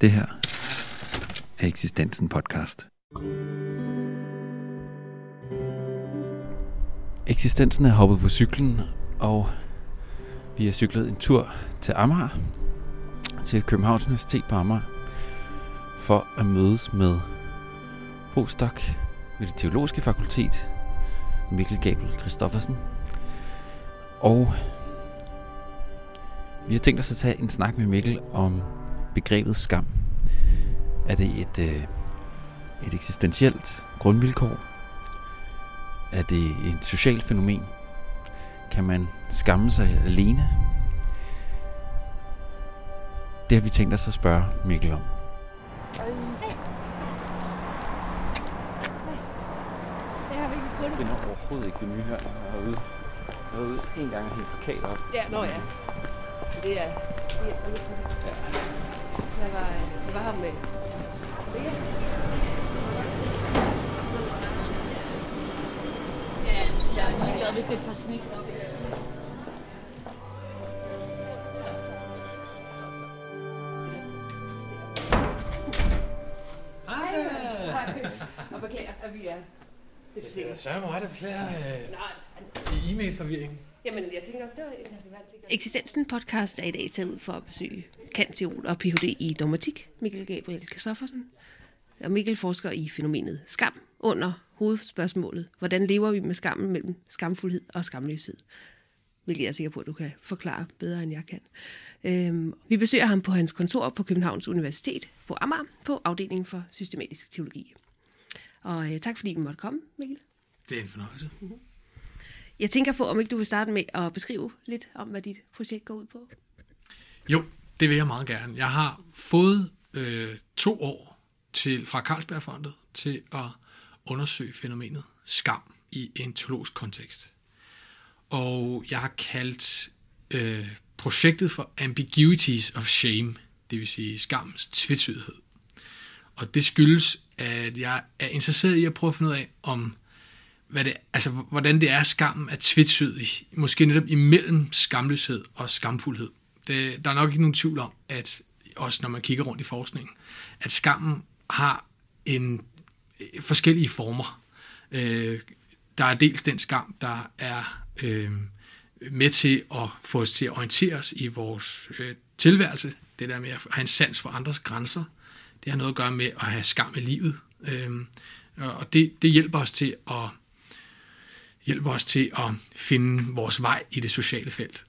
Det her er Eksistensen podcast. Eksistensen er hoppet på cyklen, og vi har cyklet en tur til Amager, til Københavns Universitet på Amager, for at mødes med postdoc ved det teologiske fakultet, Mikkel Gabel Christoffersen. Og vi har tænkt os at tage en snak med Mikkel om begrebet skam. Er det et, øh, et eksistentielt grundvilkår? Er det et socialt fænomen? Kan man skamme sig alene? Det har vi tænkt os at spørge Mikkel om. Jeg har virkelig stået Det er overhovedet ikke det nye her. Jeg har ude, jeg har ude en gang og hængt plakat op. Ja, nå ja. Det er... Lidt på det. Jeg var, jeg var her med... Lea. Ja, jeg er ligeglad, hvis det er et par snit. Hej. Og beklager, at vi er... Det er Det er sørge mig, der beklager øh, e-mail-forvirring. jamen jeg tænker også, det var en af de værste Eksistensen podcast er i dag taget ud for at besøge kantion og Ph.D. i dogmatik, Mikkel Gabriel Kristoffersen. Og Mikkel forsker i fænomenet skam under hovedspørgsmålet, hvordan lever vi med skammen mellem skamfuldhed og skamløshed? Hvilket jeg er sikker på, at du kan forklare bedre, end jeg kan. Øhm, vi besøger ham på hans kontor på Københavns Universitet på Amager på afdelingen for systematisk teologi. Og øh, tak fordi vi måtte komme, Mikkel. Det er en fornøjelse. Jeg tænker på, om ikke du vil starte med at beskrive lidt om, hvad dit projekt går ud på. Jo, det vil jeg meget gerne. Jeg har fået øh, to år til, fra Carlsbergfondet til at undersøge fænomenet skam i en teologisk kontekst. Og jeg har kaldt øh, projektet for Ambiguities of Shame, det vil sige skammens tvetydighed. Og det skyldes, at jeg er interesseret i at prøve at finde ud af, om hvad det, altså, hvordan det er, skammen er tvetydig. Måske netop imellem skamløshed og skamfuldhed. Det, der er nok ikke nogen tvivl om, at også når man kigger rundt i forskningen, at skammen har en øh, forskellige former. Øh, der er dels den skam, der er øh, med til at få os til at orientere os i vores øh, tilværelse. Det der med at have en sans for andres grænser. Det har noget at gøre med at have skam i livet. Øh, og det, det hjælper os til at hjælper os til at finde vores vej i det sociale felt.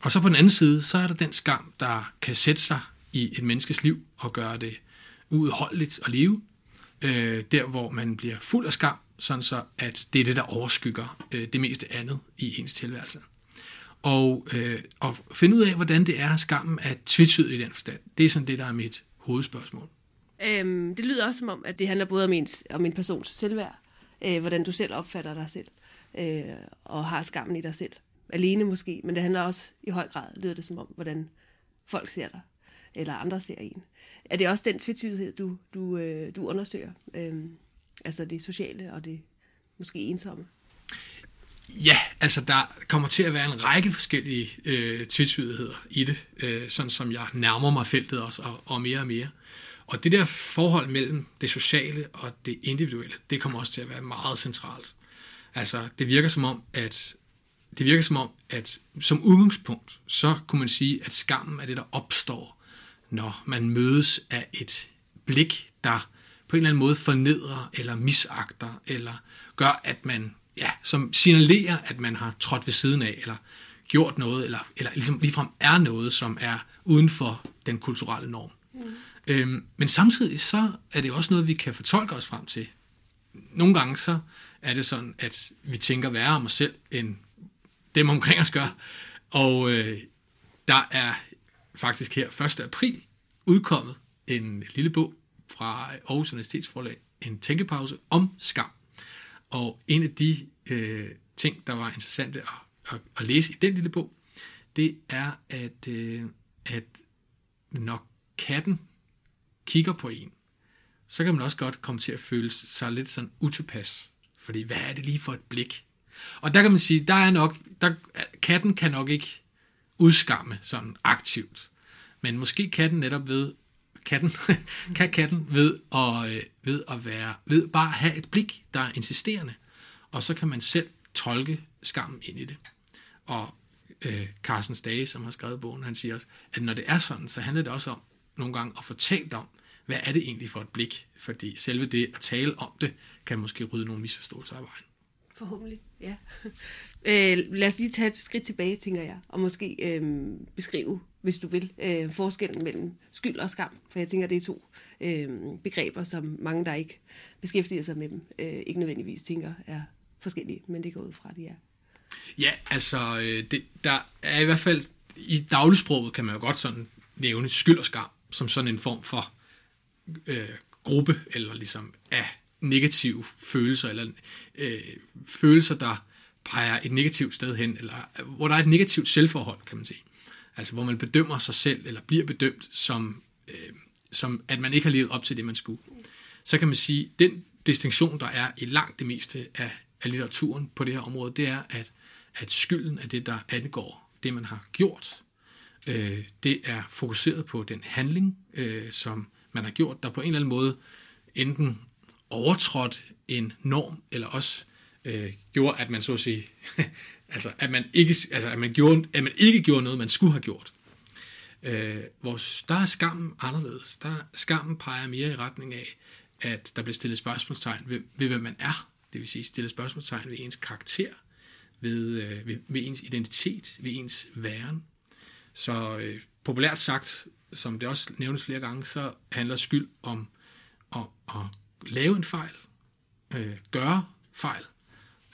Og så på den anden side, så er der den skam, der kan sætte sig i et menneskes liv og gøre det uudholdeligt at leve. Øh, der, hvor man bliver fuld af skam, sådan så at det er det, der overskygger øh, det meste andet i ens tilværelse. Og øh, at finde ud af, hvordan det er, skammen er tvetydig i den forstand, det er sådan det, der er mit hovedspørgsmål. Øhm, det lyder også som om, at det handler både om, ens, om en persons selvværd, øh, hvordan du selv opfatter dig selv, øh, og har skammen i dig selv. Alene måske, men det handler også i høj grad, lyder det som om, hvordan folk ser dig, eller andre ser en. Er det også den tvetydighed, du, du, øh, du undersøger? Øhm, altså det sociale og det måske ensomme? Ja, altså der kommer til at være en række forskellige øh, tvetydigheder i det, øh, sådan som jeg nærmer mig feltet også, og, og mere og mere. Og det der forhold mellem det sociale og det individuelle, det kommer også til at være meget centralt. Altså, det virker som om, at det virker som om, at som udgangspunkt, så kunne man sige, at skammen er det, der opstår, når man mødes af et blik, der på en eller anden måde fornedrer eller misagter, eller gør, at man, ja, som signalerer, at man har trådt ved siden af, eller gjort noget, eller, eller ligesom ligefrem er noget, som er uden for den kulturelle norm. Mm. Øhm, men samtidig så er det også noget, vi kan fortolke os frem til. Nogle gange så er det sådan, at vi tænker værre om os selv, end dem omkring os gør. Og øh, der er faktisk her 1. april udkommet en lille bog fra Aarhus Universitetsforlag, en tænkepause om skam. Og en af de øh, ting, der var interessante at, at, at læse i den lille bog, det er, at, øh, at når katten kigger på en, så kan man også godt komme til at føle sig lidt sådan utilpas. Fordi hvad er det lige for et blik? Og der kan man sige, der er nok, der, katten kan nok ikke udskamme sådan aktivt. Men måske kan den netop ved katten, kan katten ved at, øh, ved at være, ved bare at have et blik, der er insisterende. Og så kan man selv tolke skammen ind i det. Og øh, Carsten Stage, som har skrevet bogen, han siger også, at når det er sådan, så handler det også om nogle gange at få talt om, hvad er det egentlig for et blik? Fordi selve det at tale om det, kan måske rydde nogle misforståelser af vejen. Forhåbentlig, ja. Øh, lad os lige tage et skridt tilbage, tænker jeg, og måske øh, beskrive, hvis du vil, øh, forskellen mellem skyld og skam. For jeg tænker, det er to øh, begreber, som mange, der ikke beskæftiger sig med dem, øh, ikke nødvendigvis tænker er forskellige, men det går ud fra, de er. Ja, altså, øh, det, der er i hvert fald, i dagligsproget kan man jo godt sådan nævne skyld og skam, som sådan en form for øh, gruppe, eller ligesom af negative følelser, eller øh, følelser, der peger et negativt sted hen, eller hvor der er et negativt selvforhold, kan man sige. Altså hvor man bedømmer sig selv, eller bliver bedømt som, øh, som at man ikke har levet op til det, man skulle. Så kan man sige, den distinktion, der er i langt det meste af, af litteraturen på det her område, det er, at, at skylden er det, der angår det, man har gjort. Øh, det er fokuseret på den handling, øh, som man har gjort, der på en eller anden måde enten overtrådt en norm, eller også øh, gjorde, at man så at sige, altså, at man ikke, altså, at man gjorde, at man ikke gjorde noget, man skulle have gjort. Øh, hvor der er skammen anderledes. Der skammen peger mere i retning af, at der bliver stillet spørgsmålstegn ved, ved hvem man er. Det vil sige stillet spørgsmålstegn ved ens karakter, ved, øh, ved, ved ens identitet, ved ens væren. Så øh, populært sagt, som det også nævnes flere gange, så handler skyld om at, at lave en fejl, øh, gøre fejl,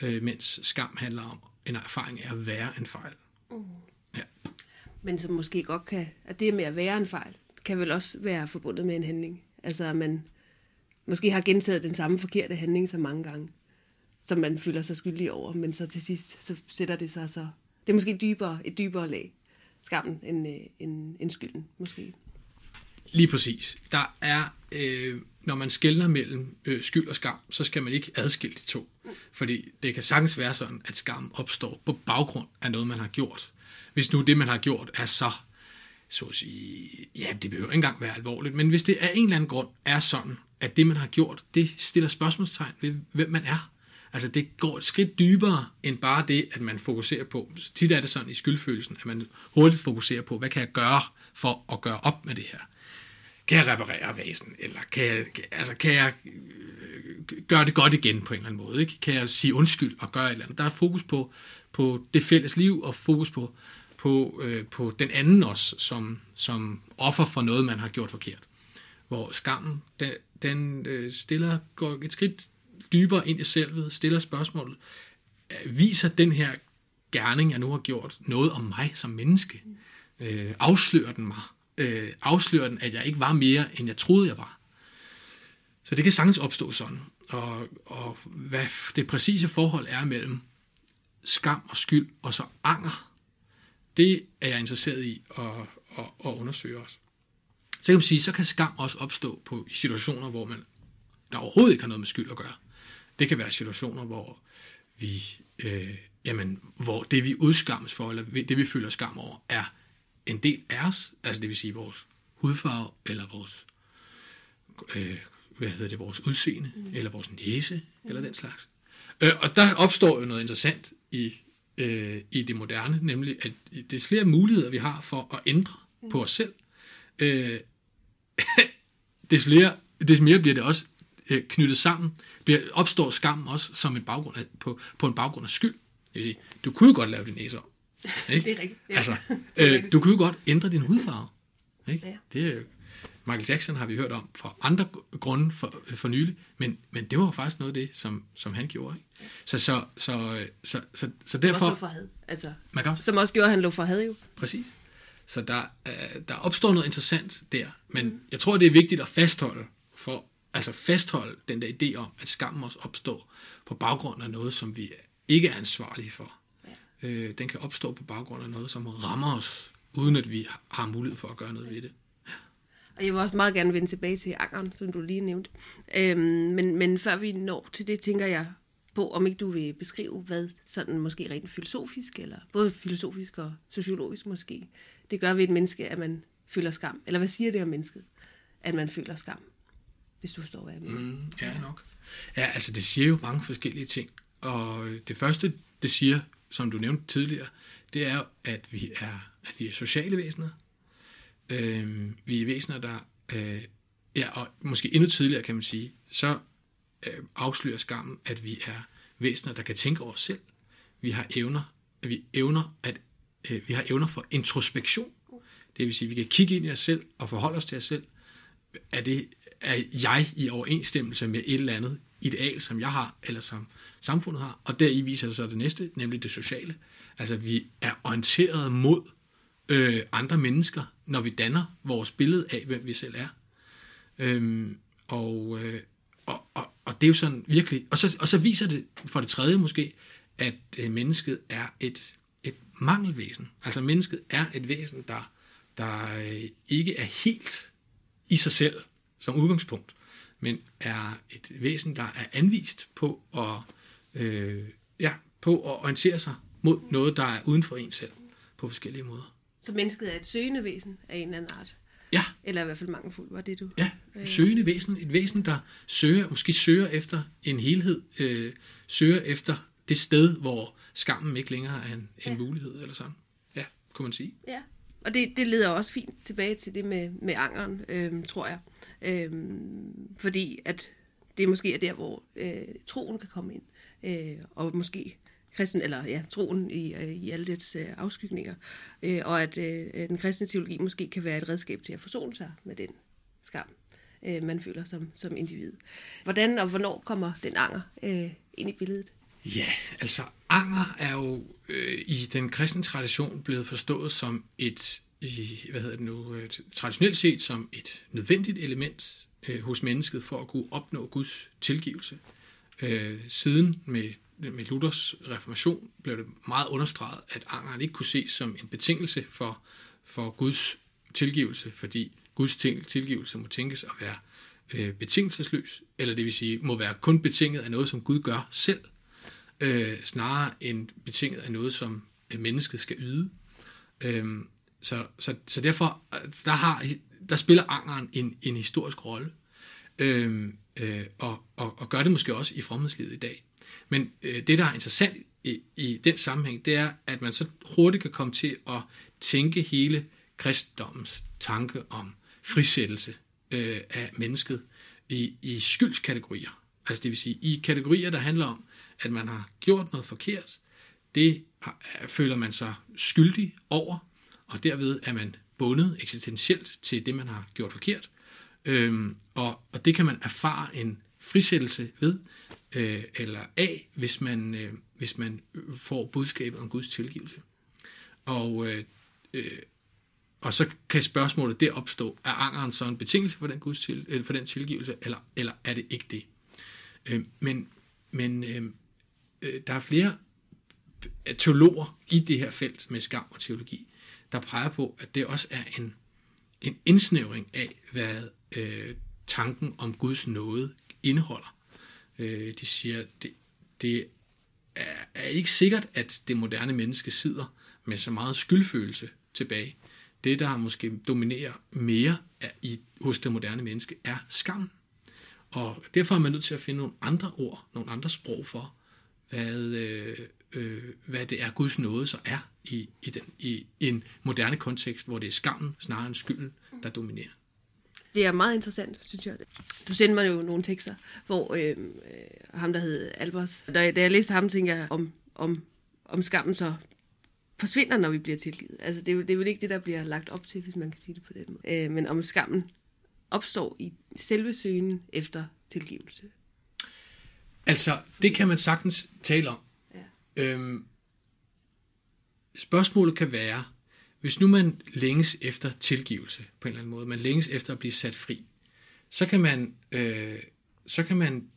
øh, mens skam handler om en erfaring af at være en fejl. Mm. Ja. Men som måske godt kan, at det med at være en fejl, kan vel også være forbundet med en handling. Altså at man måske har gentaget den samme forkerte handling så mange gange, som man føler sig skyldig over, men så til sidst, så sætter det sig så... Det er måske dybere, et dybere lag, skammen, end, øh, end, end skylden, måske. Lige præcis. Der er, øh, når man skældner mellem øh, skyld og skam, så skal man ikke adskille de to. Fordi det kan sagtens være sådan, at skam opstår på baggrund af noget, man har gjort. Hvis nu det, man har gjort, er så, så at sige, ja, det behøver ikke engang være alvorligt, men hvis det af en eller anden grund er sådan, at det, man har gjort, det stiller spørgsmålstegn ved, hvem man er. Altså det går et skridt dybere end bare det, at man fokuserer på. Tit er det sådan i skyldfølelsen, at man hurtigt fokuserer på, hvad kan jeg gøre for at gøre op med det her? Kan jeg reparere vasen? Eller kan jeg, altså, kan jeg øh, gøre det godt igen på en eller anden måde? Ikke? Kan jeg sige undskyld og gøre et eller andet? Der er fokus på, på det fælles liv og fokus på, på, øh, på den anden også, som, som offer for noget, man har gjort forkert. Hvor skammen, den, den øh, stiller, går et skridt dybere ind i selvet, stiller spørgsmålet, viser den her gerning, jeg nu har gjort, noget om mig som menneske? Øh, afslører den mig? Øh, afslører den, at jeg ikke var mere, end jeg troede, jeg var. Så det kan sagtens opstå sådan. Og, og hvad det præcise forhold er mellem skam og skyld, og så anger, det er jeg interesseret i at, at, at undersøge også. Så kan man sige, så kan skam også opstå på i situationer, hvor man der overhovedet ikke har noget med skyld at gøre. Det kan være situationer, hvor vi, øh, jamen, hvor det vi udskammes for, eller det vi føler skam over, er en del af os, altså det vil sige vores hudfarve, eller vores, øh, hvad hedder det, vores udseende, mm. eller vores næse, mm. eller den slags. Øh, og der opstår jo noget interessant i, øh, i det moderne, nemlig at det er flere muligheder, vi har for at ændre mm. på os selv. Øh, des, flere, des mere bliver det også øh, knyttet sammen, bliver, opstår skammen også som en baggrund af, på, på en baggrund af skyld. Det vil sige, du kunne jo godt lave din næse om, ikke? det er rigtigt. Ja. Altså, øh, du kunne jo godt ændre din hudfarve. Ikke? Ja. Det er, Michael Jackson har vi hørt om fra andre grunde for, for nylig, men, men det var faktisk noget af det, som, som han gjorde. Ikke? Ja. Så, så, så, så, så, så derfor... Som også had. Altså, man kan også, som også gjorde, at han lå for had jo. Præcis. Så der, øh, der opstår noget interessant der, men mm. jeg tror, det er vigtigt at fastholde, for altså fastholde den der idé om, at skammen også opstår på baggrund af noget, som vi ikke er ansvarlige for øh, den kan opstå på baggrund af noget, som rammer os, uden at vi har mulighed for at gøre noget ved det. Og jeg vil også meget gerne vende tilbage til angeren, som du lige nævnte. Øhm, men, men før vi når til det, tænker jeg på, om ikke du vil beskrive, hvad sådan måske rent filosofisk, eller både filosofisk og sociologisk måske, det gør ved et menneske, at man føler skam. Eller hvad siger det om mennesket, at man føler skam. Hvis du forstår, hvad jeg mener. Mm, ja, nok. Ja, altså det siger jo mange forskellige ting. Og det første, det siger, som du nævnte tidligere, det er, at vi er, at vi er sociale væsener. Øh, vi er væsener, der... Øh, ja, og måske endnu tidligere, kan man sige, så øh, afslører skammen, at vi er væsener, der kan tænke over os selv. Vi har evner, at vi evner at øh, vi har evner for introspektion. Det vil sige, at vi kan kigge ind i os selv og forholde os til os selv. Er, det, er jeg i overensstemmelse med et eller andet ideal, som jeg har, eller som samfundet har? Og deri viser det så det næste, nemlig det sociale. Altså, vi er orienteret mod øh, andre mennesker, når vi danner vores billede af, hvem vi selv er. Øhm, og, øh, og, og, og det er jo sådan virkelig... Og så, og så viser det for det tredje måske, at øh, mennesket er et, et mangelvæsen. Altså mennesket er et væsen, der, der øh, ikke er helt i sig selv som udgangspunkt, men er et væsen, der er anvist på at, øh, ja, på at orientere sig mod noget, der er uden for en selv på forskellige måder. Så mennesket er et søgende væsen af en eller anden art? Ja. Eller i hvert fald mangelfuld, var det du? Ja, søgende væsen. Et væsen, der søger, måske søger efter en helhed, øh, søger efter det sted, hvor skammen ikke længere er en, en ja. mulighed, eller sådan. Ja, kunne man sige. Ja, og det, det leder også fint tilbage til det med, med angeren, øhm, tror jeg. Øhm, fordi at det måske er der, hvor øh, troen kan komme ind. Øh, og måske kristen, eller ja, troen i, øh, i alle dets øh, afskygninger. Øh, og at øh, den kristne teologi måske kan være et redskab til at forsone sig med den skam, øh, man føler som, som individ. Hvordan og hvornår kommer den anger øh, ind i billedet? Ja, altså anger er jo øh, i den kristne tradition blevet forstået som et, i, hvad hedder det nu, et, traditionelt set som et nødvendigt element øh, hos mennesket for at kunne opnå Guds tilgivelse. Øh, siden med, med Luthers reformation blev det meget understreget, at angeren ikke kunne ses som en betingelse for, for Guds tilgivelse, fordi Guds tilgivelse må tænkes at være øh, betingelsesløs, eller det vil sige, må være kun betinget af noget, som Gud gør selv – øh, snarere end betinget af noget, som øh, mennesket skal yde. Øh, så, så, så derfor øh, der, har, der spiller angeren en, en historisk rolle, øh, øh, og, og, og gør det måske også i fromhedslivet i dag. Men øh, det, der er interessant i, i den sammenhæng, det er, at man så hurtigt kan komme til at tænke hele kristendommens tanke om frisættelse øh, af mennesket i, i skyldskategorier. Altså det vil sige i kategorier, der handler om, at man har gjort noget forkert, det føler man sig skyldig over, og derved er man bundet eksistentielt til det, man har gjort forkert. Øhm, og, og det kan man erfare en frisættelse ved, øh, eller af, hvis man, øh, hvis man får budskabet om Guds tilgivelse. Og, øh, øh, og så kan spørgsmålet der opstå, er angeren så en betingelse for den, Guds til, øh, for den tilgivelse, eller, eller er det ikke det? Øh, men men øh, Øh, der er flere øh, teologer i det her felt med skam og teologi, der peger på, at det også er en, en indsnævring af, hvad øh, tanken om Guds nåde indeholder. Øh, de siger, det, det er, er ikke sikkert, at det moderne menneske sidder med så meget skyldfølelse tilbage. Det, der måske dominerer mere af, i, hos det moderne menneske, er skam. Og derfor er man nødt til at finde nogle andre ord, nogle andre sprog for, hvad, øh, øh, hvad det er, Guds nåde så er i, i, den, i en moderne kontekst, hvor det er skammen snarere end skylden, der dominerer. Det er meget interessant, synes jeg. Du sendte mig jo nogle tekster, hvor øh, øh ham, der hed Albers, da, da jeg læste ham, tænkte jeg, om, om, om skammen så forsvinder, når vi bliver tilgivet. Altså, det er, det er vel ikke det, der bliver lagt op til, hvis man kan sige det på den måde. Øh, men om skammen opstår i selve søgen efter tilgivelse. Altså, det kan man sagtens tale om. Ja. Øhm, spørgsmålet kan være, hvis nu man længes efter tilgivelse på en eller anden måde, man længes efter at blive sat fri, så kan man, øh, så kan man,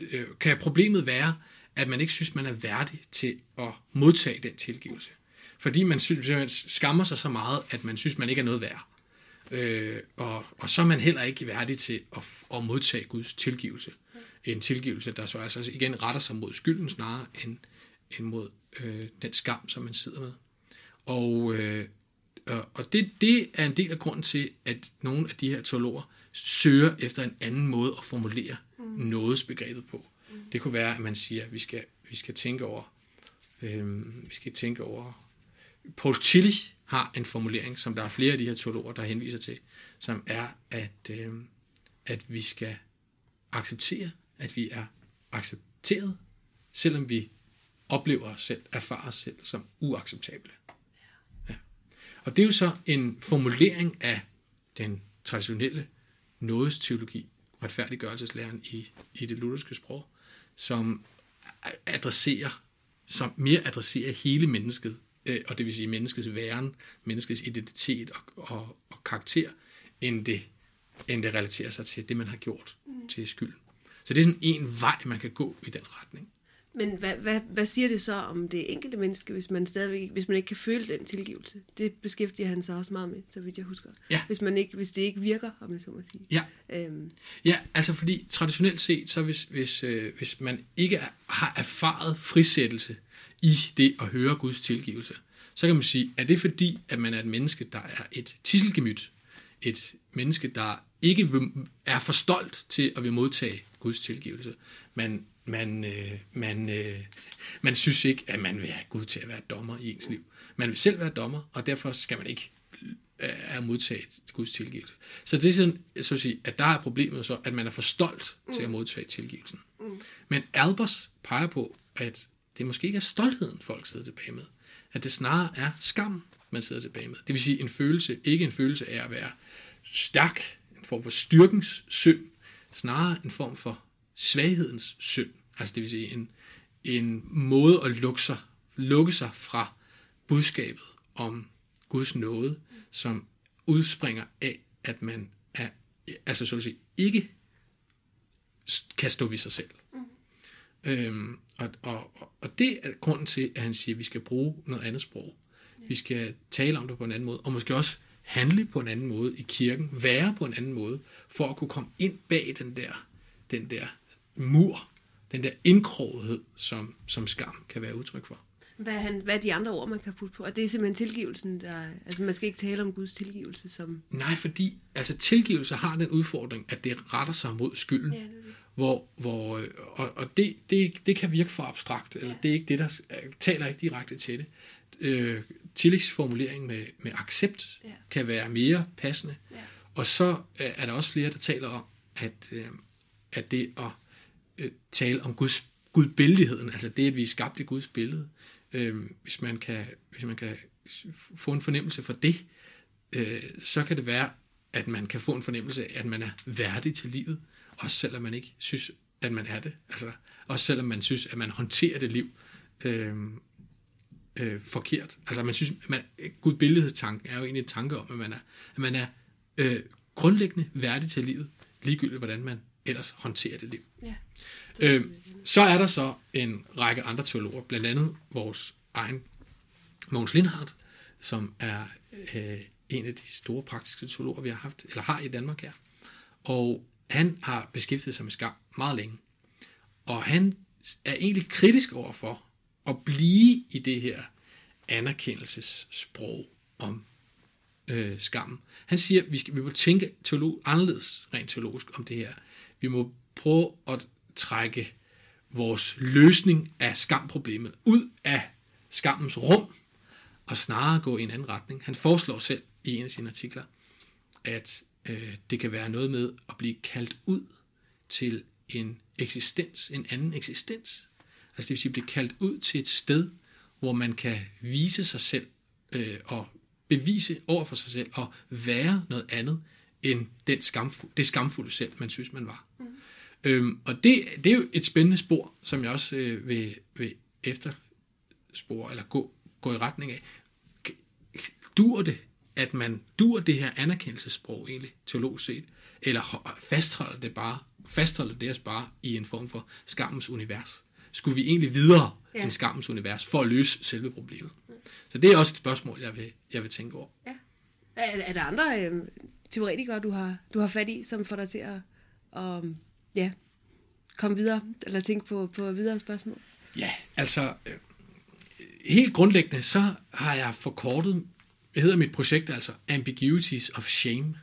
øh, kan problemet være, at man ikke synes, man er værdig til at modtage den tilgivelse. Fordi man, man skammer sig så meget, at man synes, man ikke er noget værd. Øh, og, og så er man heller ikke værdig til at, at modtage Guds tilgivelse en tilgivelse, der så altså igen retter sig mod skylden snarere end, end mod øh, den skam, som man sidder med. Og, øh, og det, det er en del af grunden til, at nogle af de her teologer søger efter en anden måde at formulere mm. nådesbegrebet på. Mm. Det kunne være, at man siger, at vi skal, vi skal tænke over, øh, vi skal tænke over, Paul Tillich har en formulering, som der er flere af de her teologer, der henviser til, som er, at, øh, at vi skal acceptere, at vi er accepteret, selvom vi oplever os selv, erfarer os selv som uacceptable. Ja. Og det er jo så en formulering af den traditionelle nådesteologi, retfærdiggørelseslæren i, i det lutherske sprog, som adresserer, som mere adresserer hele mennesket, øh, og det vil sige menneskets væren, menneskets identitet og, og, og karakter, end det, end det relaterer sig til det, man har gjort mm. til skylden. Så det er sådan en vej, man kan gå i den retning. Men hvad, hvad, hvad siger det så om det enkelte menneske, hvis man stadigvæk, hvis man ikke kan føle den tilgivelse? Det beskæftiger han sig også meget med, så vidt jeg husker. Ja. Hvis, man ikke, hvis det ikke virker, om jeg så må sige. Ja, øhm. ja altså fordi traditionelt set, så hvis, hvis, øh, hvis man ikke er, har erfaret frisættelse i det at høre Guds tilgivelse, så kan man sige, er det fordi, at man er et menneske, der er et tisselgemyt, et menneske, der ikke er for stolt til at vil modtage Guds tilgivelse. Man, man, øh, man, øh, man synes ikke, at man vil have Gud til at være dommer i ens liv. Man vil selv være dommer, og derfor skal man ikke øh, modtage Guds tilgivelse. Så det er sådan, så at, sige, at der er problemet så, at man er for stolt mm. til at modtage tilgivelsen. Mm. Men Albers peger på, at det måske ikke er stoltheden, folk sidder tilbage med. At det snarere er skam, man sidder tilbage med. Det vil sige en følelse, ikke en følelse af at være stærk, en form for styrkens synd, snarere en form for svaghedens synd. Altså det vil sige en, en måde at lukke sig, lukke sig fra budskabet om Guds nåde, som udspringer af, at man er, altså så at sige, ikke kan stå ved sig selv. Mm. Øhm, og, og, og det er grunden til, at han siger, at vi skal bruge noget andet sprog. Vi skal tale om det på en anden måde, og måske også handle på en anden måde i kirken, være på en anden måde, for at kunne komme ind bag den der, den der mur, den der indkrogethed, som, som skam kan være udtryk for. Hvad er, han, hvad er de andre ord, man kan putte på? Og det er simpelthen tilgivelsen, der... Altså, man skal ikke tale om Guds tilgivelse som... Nej, fordi altså, tilgivelse har den udfordring, at det retter sig mod skylden. Ja, det det. Hvor, hvor, og og det, det, det kan virke for abstrakt, eller ja. det er ikke det, der taler ikke direkte til det. Øh, tillægsformulering med, med accept ja. kan være mere passende. Ja. Og så er der også flere, der taler om, at, øh, at det at øh, tale om Guds gudbilligheden, altså det, at vi er skabt i Guds billede, øh, hvis, man kan, hvis man kan få en fornemmelse for det, øh, så kan det være, at man kan få en fornemmelse af, at man er værdig til livet, også selvom man ikke synes, at man er det. Altså, også selvom man synes, at man håndterer det liv øh, øh, forkert. Altså man synes, man, gudbilledighedstanken er jo egentlig en tanke om, at man er, at man er øh, grundlæggende værdig til livet, ligegyldigt hvordan man ellers håndterer det liv. Ja. Øh, så er der så en række andre teologer, blandt andet vores egen Mogens Lindhardt, som er øh, en af de store praktiske teologer, vi har haft, eller har i Danmark her. Og han har beskæftiget sig med skam meget længe. Og han er egentlig kritisk overfor at blive i det her anerkendelsessprog om øh, skammen. Han siger, at vi, skal, vi må tænke teolog, anderledes rent teologisk om det her. Vi må prøve at trække vores løsning af skamproblemet ud af skammens rum, og snarere gå i en anden retning. Han foreslår selv i en af sine artikler, at øh, det kan være noget med at blive kaldt ud til en eksistens, en anden eksistens. Altså det vil sige blive kaldt ud til et sted, hvor man kan vise sig selv øh, og bevise over for sig selv og være noget andet end den skamfuld, det skamfulde selv, man synes, man var. Mm. Øhm, og det, det er jo et spændende spor, som jeg også øh, vil, vil efterspore, eller gå, gå i retning af. Dur det, at man dur det her anerkendelsessprog egentlig, teologisk set, eller fastholder det bare, fastholder det os bare i en form for skammens univers? Skulle vi egentlig videre ja. end skammens univers for at løse selve problemet? Så det er også et spørgsmål, jeg vil, jeg vil tænke over. Ja. Er, er der andre øh, teoretikere, du har, du har fat i, som får dig til at, og, ja, komme videre, eller tænke på, på videre spørgsmål? Ja, altså, øh, helt grundlæggende, så har jeg forkortet, hvad hedder mit projekt altså, Ambiguities of Shame,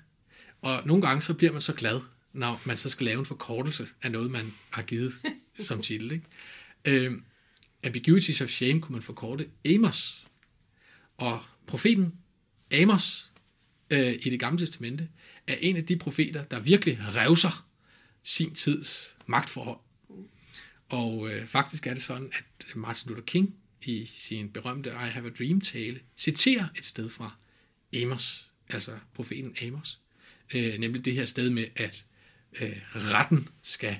Og nogle gange så bliver man så glad, når man så skal lave en forkortelse af noget, man har givet som titel. Ikke? Øh, Ambiguities of Shame kunne man forkorte Amos. Og profeten Amos øh, i det gamle testamente er en af de profeter, der virkelig revser sin tids magtforhold. Og øh, faktisk er det sådan, at Martin Luther King i sin berømte I Have a Dream tale citerer et sted fra Amos, altså profeten Amos, øh, nemlig det her sted med, at øh, retten skal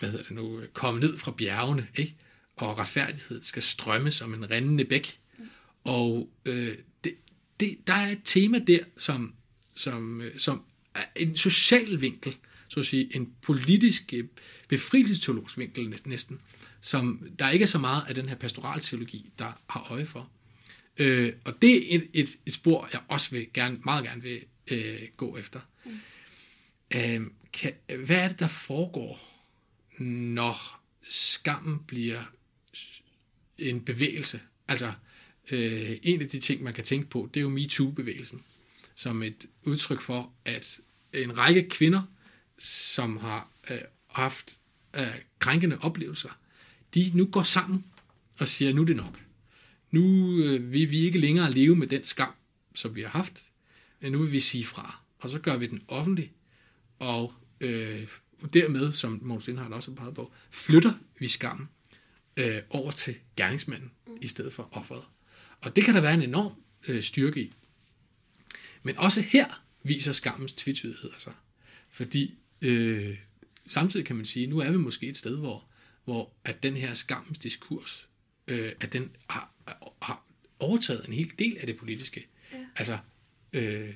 hvad hedder det nu, komme ned fra bjergene, ikke? og retfærdighed skal strømme som en rendende bæk. Og øh, det, det, der er et tema der, som, som, øh, som er en social vinkel, så at sige, en politisk øh, befrielsesteologisk vinkel næsten, som der ikke er så meget af den her pastoralteologi, der har øje for. Øh, og det er et, et, et spor, jeg også vil gerne, meget gerne vil øh, gå efter. Mm. Øh, kan, hvad er det, der foregår, når skammen bliver en bevægelse? Altså, øh, en af de ting, man kan tænke på, det er jo MeToo-bevægelsen, som et udtryk for, at en række kvinder, som har øh, haft øh, krænkende oplevelser, de nu går sammen og siger, nu er det nok. Nu øh, vil vi ikke længere leve med den skam, som vi har haft. Men nu vil vi sige fra. Og så gør vi den offentlig. Og øh, dermed, som Måns Indhardt også har peget på, flytter vi skammen øh, over til gerningsmanden i stedet for offeret. Og det kan der være en enorm øh, styrke i. Men også her viser skammens tvetydighed sig. Fordi øh, samtidig kan man sige, nu er vi måske et sted, hvor, hvor at den her skammens diskurs, øh, at den har, har overtaget en hel del af det politiske. Ja. Altså, øh,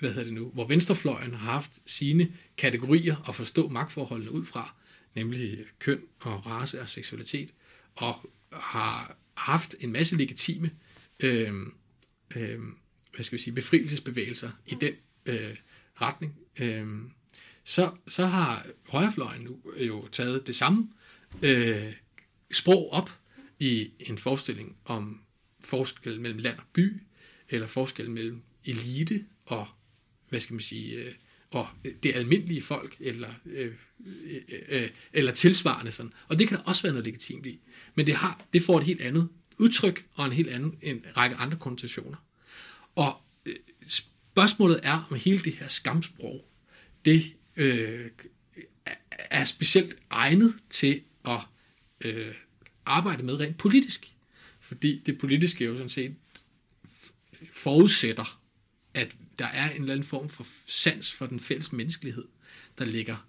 hvad hedder det nu, hvor venstrefløjen har haft sine kategorier at forstå magtforholdene ud fra, nemlig køn og race og seksualitet, og har haft en masse legitime øh, øh, hvad skal vi sige, befrielsesbevægelser i den øh, retning. Øh, så, så har højrefløjen nu jo taget det samme øh, sprog op i en forestilling om forskel mellem land og by, eller forskel mellem elite og, hvad skal man sige, øh, og det almindelige folk, eller, øh, øh, øh, eller tilsvarende sådan. Og det kan der også være noget legitimt i. Men det, har, det får et helt andet udtryk, og en helt anden, en række andre konnotationer. Og øh, spørgsmålet er, om hele det her skamsprog, det øh, er specielt egnet til at øh, arbejde med rent politisk. Fordi det politiske jo sådan set forudsætter, at der er en eller anden form for sans for den fælles menneskelighed, der ligger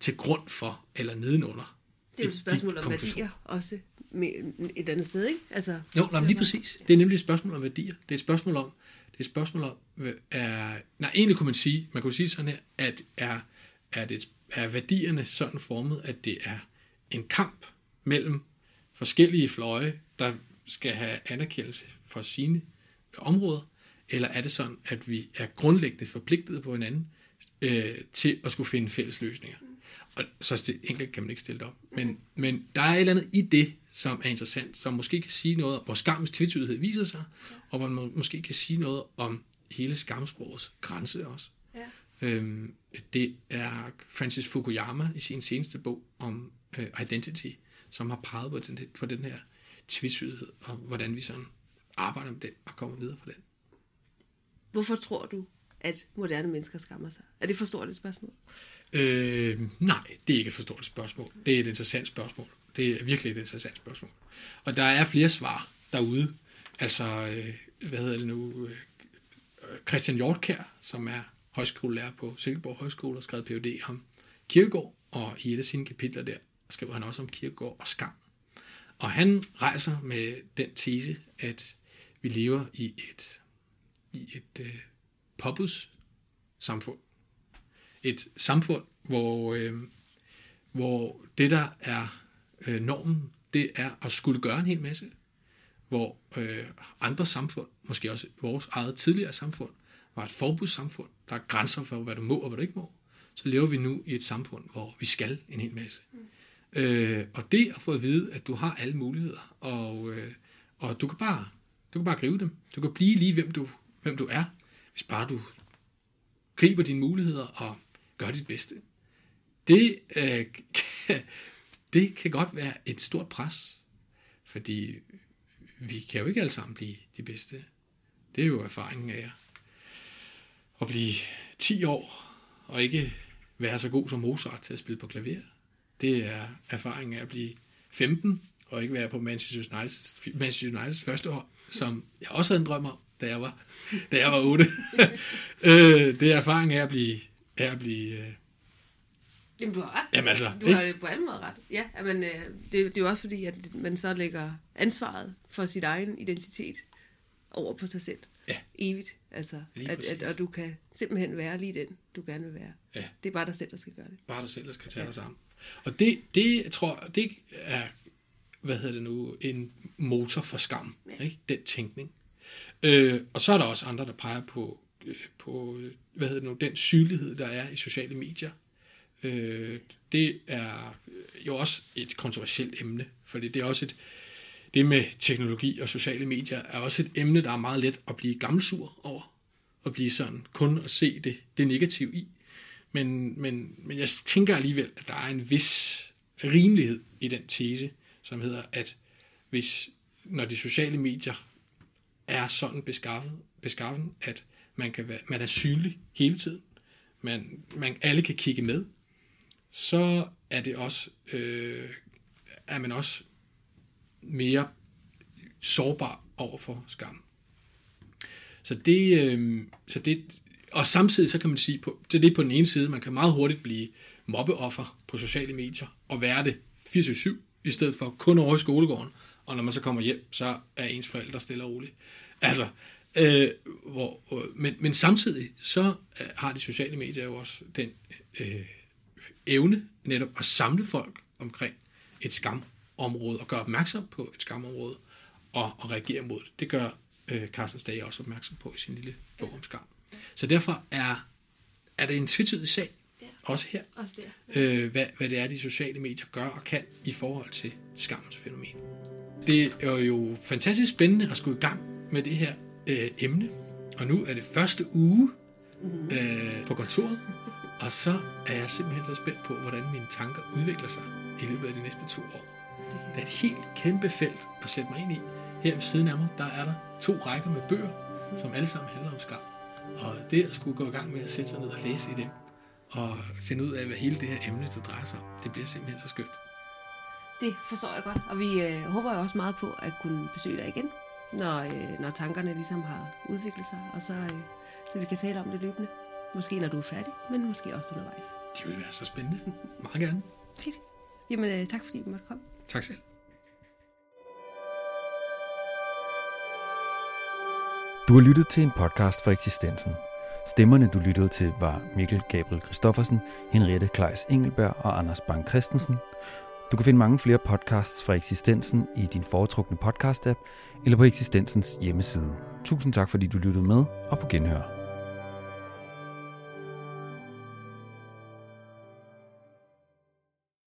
til grund for eller nedenunder. Det er jo et spørgsmål om værdier også med et andet sted, ikke? Altså, jo, nej, lige præcis. Det er nemlig et spørgsmål om værdier. Det er et spørgsmål om, det er et spørgsmål om, er, nej, egentlig kunne man sige, man kunne sige sådan her, at er, er, det, er værdierne sådan formet, at det er en kamp mellem forskellige fløje, der skal have anerkendelse for sine områder, eller er det sådan, at vi er grundlæggende forpligtet på hinanden øh, til at skulle finde fælles løsninger? Og så enkelt kan man ikke stille det op. Men, men der er et eller andet i det, som er interessant, som måske kan sige noget om, hvor skammens tvetydighed viser sig, og hvor man måske kan sige noget om hele skamsprogets grænse også. Ja. Øhm, det er Francis Fukuyama i sin seneste bog om øh, Identity, som har peget på den, på den her tvetydighed, og hvordan vi sådan arbejder med den og kommer videre fra den. Hvorfor tror du, at moderne mennesker skammer sig? Er det for stort et spørgsmål? Øh, nej, det er ikke et for stort spørgsmål. Det er et interessant spørgsmål. Det er virkelig et interessant spørgsmål. Og der er flere svar derude. Altså, øh, hvad hedder det nu? Øh, Christian Hjortkær, som er højskolelærer på Silkeborg Højskole, og skrevet Ph.D. om Kirkegård, og i et af sine kapitler der skriver han også om Kirkegård og skam. Og han rejser med den tese, at vi lever i et, i et øh, popus samfund. Et samfund, hvor, øh, hvor det, der er øh, normen, det er at skulle gøre en hel masse. Hvor øh, andre samfund, måske også vores eget tidligere samfund, var et forbudssamfund. Der er grænser for, hvad du må og hvad du ikke må. Så lever vi nu i et samfund, hvor vi skal en hel masse. Mm. Øh, og det at få at vide, at du har alle muligheder, og, øh, og du kan bare du kan bare gribe dem. Du kan blive lige, hvem du, hvem du er, hvis bare du griber dine muligheder og gør dit bedste. Det, øh, kan, det kan godt være et stort pres, fordi vi kan jo ikke alle sammen blive de bedste. Det er jo erfaringen af at blive 10 år og ikke være så god som Mozart til at spille på klaver. Det er erfaringen af at blive 15 og ikke være på Manchester Uniteds, Manchester Uniteds første år, som jeg også havde en drøm om, da jeg var, da jeg var 8. øh, det er erfaringen af at blive, af at blive øh, Jamen, du har ret. Jamen, altså, du ikke? har det på alle måder ret. Ja, men øh, det, det er jo også fordi, at man så lægger ansvaret for sit egen identitet over på sig selv. Ja. Evigt. Altså, Lige at, præcis. at, og du kan simpelthen være lige den, du gerne vil være. Ja. Det er bare dig selv, der skal gøre det. bare dig selv, der skal tage dig sammen. Og det, det jeg tror det er, hvad hedder det nu, en motor for skam, Ja. ikke? den tænkning. Øh, og så er der også andre, der peger på, øh, på øh, hvad hedder det nu, den sygelighed, der er i sociale medier. Øh, det er jo også et kontroversielt emne, fordi det er også et, det med teknologi og sociale medier er også et emne, der er meget let at blive gammelsur over. og blive sådan, kun at se det, det negative i. Men, men, men jeg tænker alligevel, at der er en vis rimelighed i den tese, som hedder, at hvis, når de sociale medier er sådan beskaffet, beskaffet at man, kan være, man er synlig hele tiden, man, man, alle kan kigge med, så er det også, øh, er man også mere sårbar over for skam. Så det, øh, så det, og samtidig så kan man sige, på, det er det på den ene side, man kan meget hurtigt blive mobbeoffer på sociale medier, og være det 24-7, i stedet for kun over i skolegården, og når man så kommer hjem, så er ens forældre stille og roligt. Altså, øh, hvor, øh, men, men samtidig så øh, har de sociale medier jo også den øh, evne netop at samle folk omkring et skamområde, og gøre opmærksom på et skamområde, og, og reagere mod det. Det gør øh, Carsten Stage også opmærksom på i sin lille bog om skam. Så derfor er, er det en tvetydig sag, Ja. også her, Også der. øh, hvad, hvad det er, de sociale medier gør og kan i forhold til skammens fænomen. Det er jo fantastisk spændende at skulle i gang med det her øh, emne, og nu er det første uge øh, på kontoret, og så er jeg simpelthen så spændt på, hvordan mine tanker udvikler sig i løbet af de næste to år. Det er et helt kæmpe felt at sætte mig ind i. Her ved siden af mig, der er der to rækker med bøger, som alle sammen handler om skam. Og det at skulle gå i gang med at sætte sig ned og læse i dem, og finde ud af, hvad hele det her emne, det drejer sig om, det bliver simpelthen så skønt. Det forstår jeg godt. Og vi øh, håber jo også meget på at kunne besøge dig igen, når, øh, når tankerne ligesom har udviklet sig, og så, øh, så vi kan tale om det løbende. Måske når du er færdig, men måske også undervejs. Det vil være så spændende. Meget gerne. Fedt. Jamen, øh, tak fordi du måtte komme. Tak selv. Du har lyttet til en podcast fra Eksistensen. Stemmerne, du lyttede til, var Mikkel Gabriel Christoffersen, Henriette Kleis Engelberg og Anders Bang Christensen. Du kan finde mange flere podcasts fra Eksistensen i din foretrukne podcast-app eller på Eksistensens hjemmeside. Tusind tak, fordi du lyttede med, og på genhør.